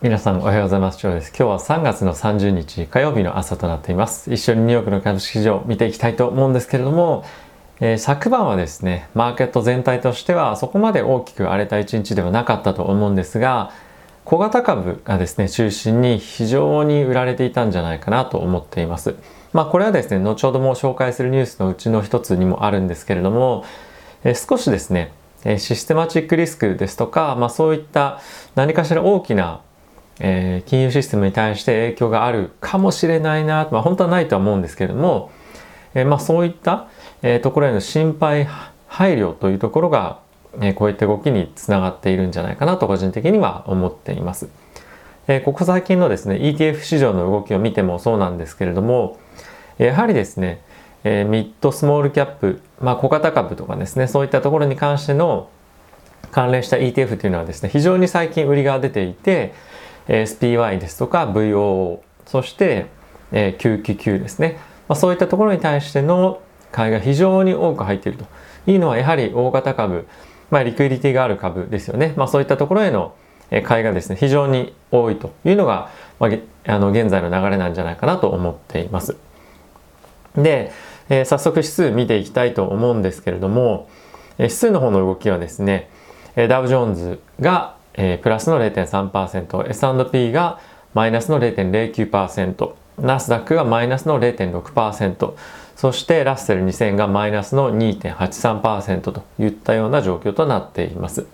皆さんおはようございます。今日は3月の30日火曜日の朝となっています。一緒にニューヨークの株式市場を見ていきたいと思うんですけれども、えー、昨晩はですね、マーケット全体としてはそこまで大きく荒れた一日ではなかったと思うんですが、小型株がですね、中心に非常に売られていたんじゃないかなと思っています。まあこれはですね、後ほども紹介するニュースのうちの一つにもあるんですけれども、えー、少しですね、システマチックリスクですとか、まあそういった何かしら大きなえー、金融システムに対して影響があるかもしれないな、まあ、本当はないとは思うんですけれども、えー、まあ、そういった、えー、ところへの心配配慮というところが、えこういった動きにつながっているんじゃないかなと個人的には思っています。えここ最近のですね ETF 市場の動きを見てもそうなんですけれどもやはりですね、えミッドスモールキャップ、まあ、小型株とかですねそういったところに関しての関連した ETF というのはですね非常に最近売りが出ていてえ SPY ですとか VOO そして、えー、QQQ ですね、まあ、そういったところに対しての買いが非常に多く入っていると。いうのはやはり大型株、まあ、リクイリティがある株ですよね、まあ、そういったところへの買いがですね非常に多いというのが、まあ、あの現在の流れなんじゃないかなと思っています。で、えー、早速指数見ていきたいと思うんですけれども指数の方の動きはですねダウジョーンズがえー、プラスの0.3%、S&P がマイナスの0.09%、ナスダックがマイナスの0.6%、そしてラッセル2000がマイナスの2.83%といったような状況となっています。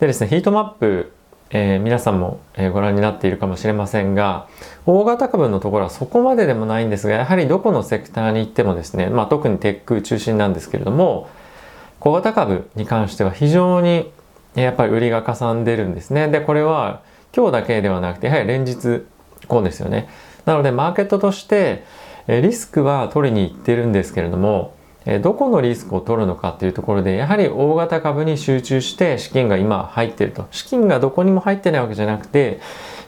でですね、ヒートマップ、えー、皆さんもご覧になっているかもしれませんが、大型株のところはそこまででもないんですが、やはりどこのセクターに行ってもですね、まあ、特にテック中心なんですけれども、小型株に関しては非常にやっぱり売りがかさんでるんですね。で、これは今日だけではなくて、やはり連日こうですよね。なので、マーケットとしてリスクは取りに行ってるんですけれども、どこのリスクを取るのかっていうところで、やはり大型株に集中して資金が今入ってると。資金がどこにも入ってないわけじゃなくて、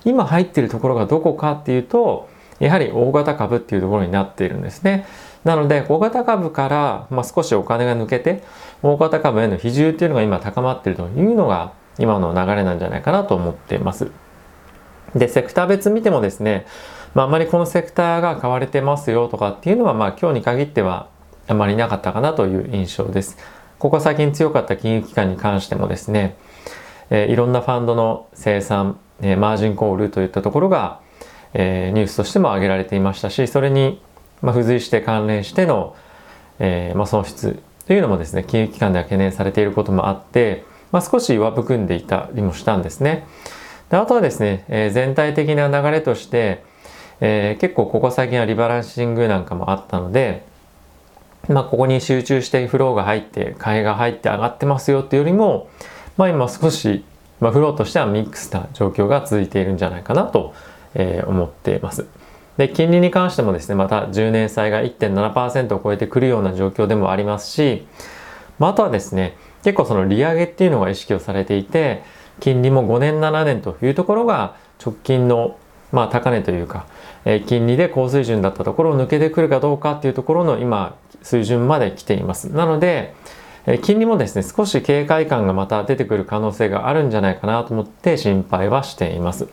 今入ってるところがどこかっていうと、やはり大型株っていうところになっているんですね。なので、小型株から、まあ、少しお金が抜けて、大型株への比重っていうのが今高まっているというのが、今の流れなんじゃないかなと思っています。で、セクター別見てもですね、まあ、あまりこのセクターが買われてますよとかっていうのは、まあ、今日に限ってはあまりなかったかなという印象です。ここ最近強かった金融機関に関してもですね、えー、いろんなファンドの生産、えー、マージンコールといったところが、えー、ニュースとしても挙げられていましたし、それにまあ、付随して関連しての、えー、まあ、損失というのもですね、金融機関では懸念されていることもあって、まあ、少し上含んでいたりもしたんですね。であとはですね、えー、全体的な流れとして、えー、結構ここ最近はリバランシングなんかもあったので、まあ、ここに集中してフローが入って、買いが入って上がってますよっていうよりも、まあ、今少し、まあ、フローとしてはミックスな状況が続いているんじゃないかなと、えー、思っています。で、金利に関してもですね、また10年債が1.7%を超えてくるような状況でもありますし、まあ、あとはですね、結構その利上げっていうのが意識をされていて、金利も5年7年というところが直近のまあ高値というか、えー、金利で高水準だったところを抜けてくるかどうかっていうところの今水準まで来ています。なので、え、金利もですね、少し警戒感がまた出てくる可能性があるんじゃないかなと思って心配はしています。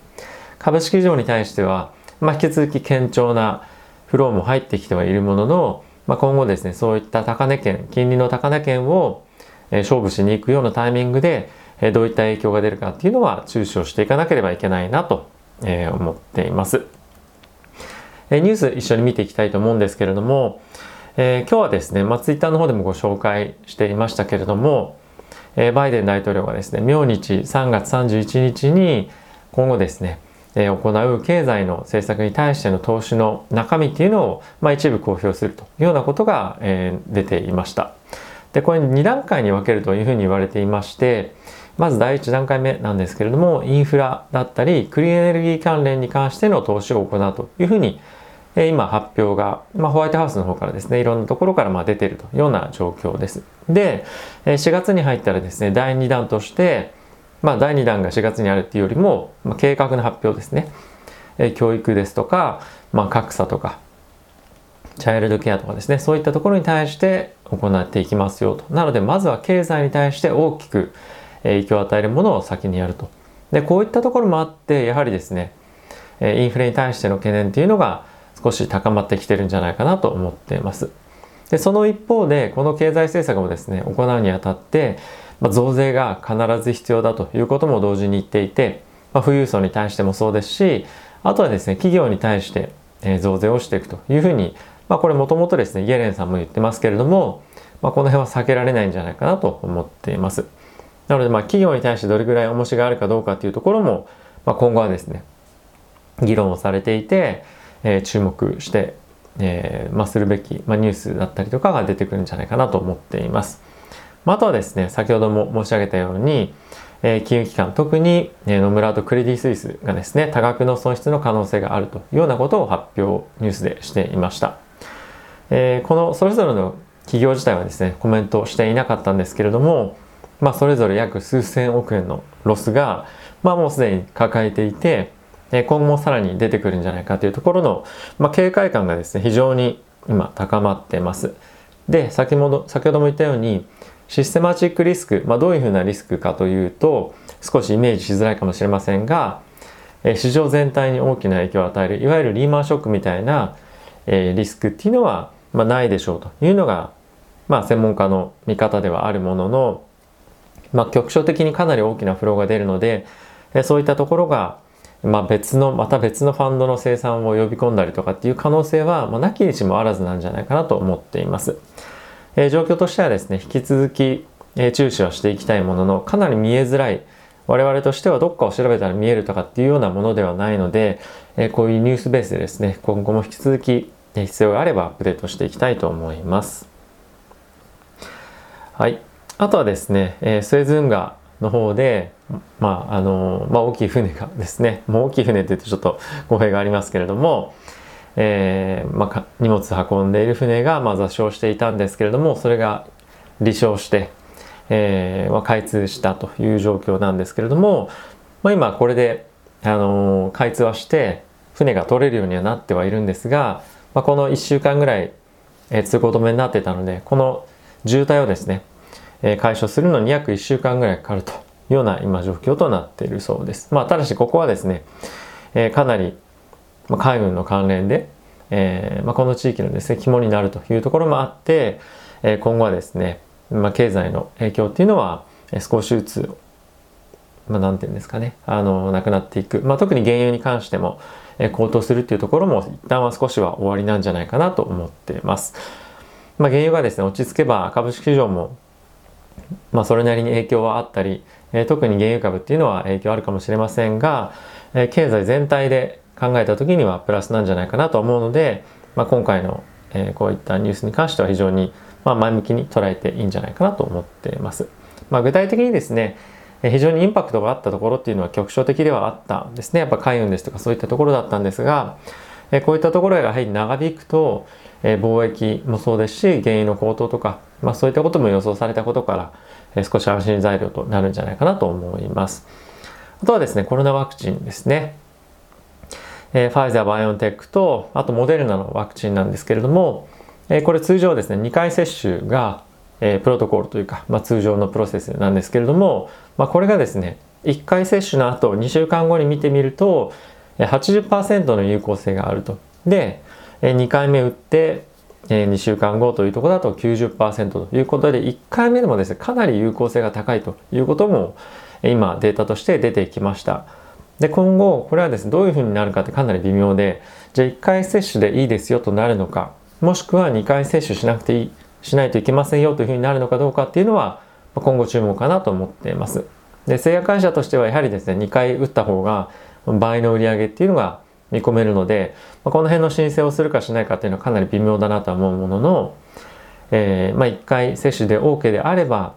株式市場に対しては、まあ、引き続き堅調なフローも入ってきてはいるものの、まあ、今後ですね、そういった高値圏、金利の高値圏を、え勝負しに行くようなタイミングで、えどういった影響が出るかっていうのは注視をしていかなければいけないなと、え思っています。えニュース一緒に見ていきたいと思うんですけれども、えー、今日はですね、まあ、ツイッターの方でもご紹介していましたけれども、え、バイデン大統領がですね、明日3月31日に今後ですね、え行う経済の政策に対しての投資の中身っていうのを、まあ、一部公表するというようなことが、え出ていました。で、これ2段階に分けるというふうに言われていまして、まず第1段階目なんですけれども、インフラだったり、クリーンエネルギー関連に関しての投資を行うというふうに、え今発表が、まあ、ホワイトハウスの方からですね、いろんなところからま出ているというような状況です。で、4月に入ったらですね、第2弾として、まあ、第2弾が4月にあるっていうよりも、まあ、計画の発表ですね。え教育ですとか、まあ、格差とか、チャイルドケアとかですね、そういったところに対して行っていきますよと。なので、まずは経済に対して大きく影響を与えるものを先にやるとでこういったところもあってやはりですねインフレに対しての懸念っていうのが少し高まってきてるんじゃないかなと思っています。でその一方でこの経済政策をですね行うにあたって、まあ、増税が必ず必要だということも同時に言っていて、まあ、富裕層に対してもそうですしあとはですね企業に対して、え増税をしていくというふうに、まあ、これもともとですねイエレンさんも言ってますけれども、まあ、この辺は避けられないんじゃないかなと思っています。なのでまあ企業に対してどれぐらい重しがあるかどうかというところも、まあ、今後はですね議論をされていて、えー、注目して、えーまあ、するべき、まあ、ニュースだったりとかが出てくるんじゃないかなと思っています。まあ、とはですね先ほども申し上げたように、えー、金融機関特に、えー、野村とクレディ・スイスがですね多額の損失の可能性があるというようなことを発表ニュースでしていました。えー、このそれぞれの企業自体はですねコメントしていなかったんですけれどもまあ、それぞれ約数千億円のロスが、まあ、もうすでに抱えていて、今後もさらに出てくるんじゃないかというところの、まあ、警戒感がですね非常に今高まってます。で先ほど先ほども言ったようにシステマチックリスク、まあ、どういうふうなリスクかというと少しイメージしづらいかもしれませんがえ市場全体に大きな影響を与えるいわゆるリーマンショックみたいなえリスクっていうのは、まあ、ないでしょうというのが、まあ、専門家の見方ではあるもののまあ、局所的にかなり大きなフローが出るので、えそういったところが、まあ、別のまた別のファンドの生産を呼び込んだりとかっていう可能性は、まあ、なきにしもあらずなんじゃないかなと思っています。えー、状況としてはですね引き続き、えー、注視はしていきたいもののかなり見えづらい我々としてはどっかを調べたら見えるとかっていうようなものではないので、え、こういうニュースベースでですね今後も引き続き必要があればアップデートしていきたいと思います。はい。あとはですね、え、スエズ運河の方で、まあ、あの、まあ、大きい船がですね、もう大きい船って言うとちょっと語弊がありますけれども、えー、まあ、荷物運んでいる船が、まあ、座礁していたんですけれども、それが離礁して、えー、まあ、開通したという状況なんですけれども、まあ、今これで、あの開通はして船が取れるようにはなってはいるんですが、まあ、この1週間ぐらい、え、通行止めになってたのでこの渋滞をですねえ解消するのに約1週間ぐらいかかるというような今状況となっているそうです。まあ、ただしここはですね、えかなりまあ海軍の関連で、えー、まあ、この地域のですね肝になるというところもあって、え今後はですね、まあ、経済の影響っていうのは少しずつまあ、なんていうんですかね、あの、なくなっていく。まあ、特に原油に関しても、え高騰するっていうところも、一旦は少しは終わりなんじゃないかなと思っています。まあ、原油がですね、落ち着けば株式市場もまあ、それなりに影響はあったり、えー、特に原油株っていうのは影響あるかもしれませんが、え、経済全体で考えた時にはプラスなんじゃないかなと思うので、まあ、今回の、えー、こういったニュースに関しては非常に、まあ、前向きに捉えていいんじゃないかなと思っています。まあ、具体的にですね非常にインパクトがあったところっていうのは局所的ではあったんですねやっぱ海運ですとかそういったところだったんですがこういったところがやはり長引くと貿易もそうですし原油の高騰とかまあ、そういったことも予想されたことから、少し安心材料となるんじゃないかなと思います。あとはですね、コロナワクチンですね。えー、ファイザー、バイオンテックと、あとモデルナのワクチンなんですけれども、えー、これ通常ですね、2回接種が、えー、プロトコルというか、まあ、通常のプロセスなんですけれども、まあ、これがですね、1回接種の後、2週間後に見てみると、80%の有効性があると。で、2回目打って、2週間後というところだと90%ということで1回目でもですねかなり有効性が高いということも今データとして出てきましたで今後これはですねどういうふうになるかってかなり微妙でじゃあ1回接種でいいですよとなるのかもしくは2回接種しなくていいしないといけませんよというふうになるのかどうかっていうのは今後注目かなと思っています。で製薬会社としてはやはりですね2回打った方が倍の売り上げっていうのが見込めるので、まあ、この辺の申請をするかしないかっていうのはかなり微妙だなとは思うものの、えー、まあ、1回接種で OK であれば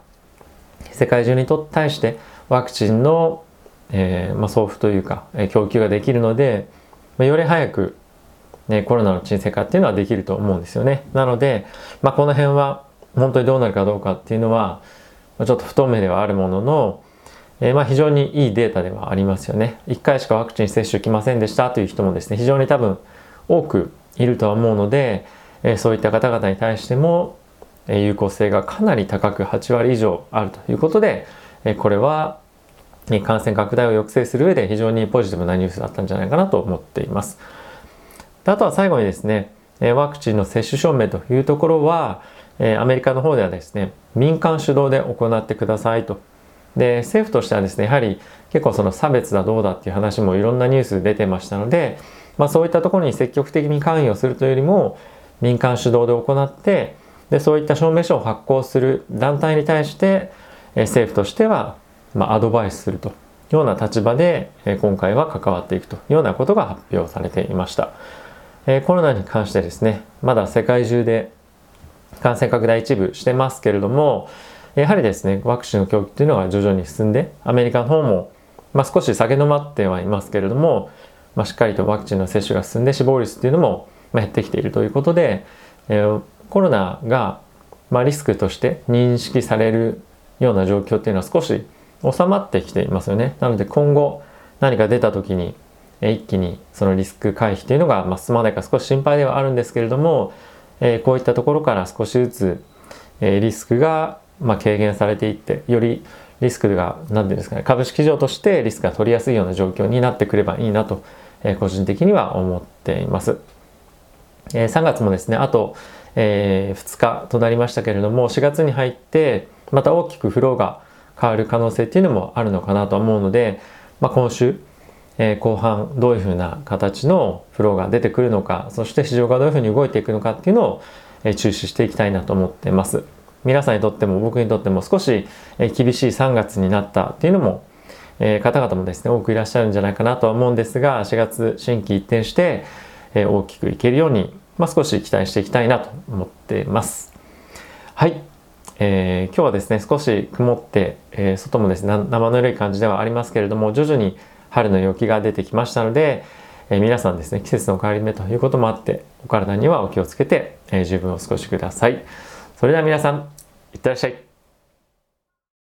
世界中にと対してワクチンの、えー、まあ、送付というか、え供給ができるので、まあより早く、ね、コロナの沈静化っていうのはできると思うんですよね。なので、まあこの辺は本当にどうなるかどうかっていうのはまあちょっと不透明ではあるものの、えー、まあ非常にいいデータではありますよね。1回しかワクチン接種来ませんでしたという人もですね、非常に多分多くいるとは思うので、えー、そういった方々に対しても、え有効性がかなり高く8割以上あるということで、えこれは感染拡大を抑制する上で非常にポジティブなニュースだったんじゃないかなと思っています。あとは最後にですね、ワクチンの接種証明というところは、アメリカの方ではですね、民間主導で行ってくださいと。で、政府としてはですね、やはり結構その差別だどうだっていう話もいろんなニュース出てましたので、まあそういったところに積極的に関与するというよりも、民間主導で行って、で、そういった証明書を発行する団体に対して、政府としてはまあ、アドバイスするというような立場で、え今回は関わっていくというようなことが発表されていました。えコロナに関してですね、まだ世界中で感染拡大一部してますけれども、やはりですね、ワクチンの供給というのが徐々に進んで、アメリカの方も、まあ、少し下げ止まってはいますけれども、まあ、しっかりとワクチンの接種が進んで死亡率っていうのも減ってきているということで、えー、コロナが、まあ、リスクとして認識されるような状況っていうのは少し収まってきていますよね。なので今後何か出た時に一気にそのリスク回避というのが、ま進まないか少し心配ではあるんですけれども、えこういったところから少しずつ、えリスクが、ま軽減されていってよりリスクが何て言うんですかね株式市場としてリスクが取りやすいような状況になってくればいいなと、え個人的には思っています。え3月もですねあと、え2日となりましたけれども4月に入ってまた大きくフローが変わる可能性っていうのもあるのかなと思うので、まあ、今週、えー、後半どういうふうな形のフローが出てくるのかそして市場がどういうふうに動いていくのかっていうのを、えー、注視していきたいなと思ってます。皆さんにとっても僕にとっても少し、えー、厳しい3月になったっていうのも、えー、方々もですね多くいらっしゃるんじゃないかなとは思うんですが4月新規一転して、えー、大きくいけるように、まあ、少し期待していきたいなと思ってます。はいえー、今日はですね少し曇って、えー、外もですね生ぬるい感じではありますけれども徐々に春の陽気が出てきましたので、えー、皆さんですね季節の変わり目ということもあってお体にはお気をつけて、え十分お過ごしください。それでは皆さんいってらっしゃい。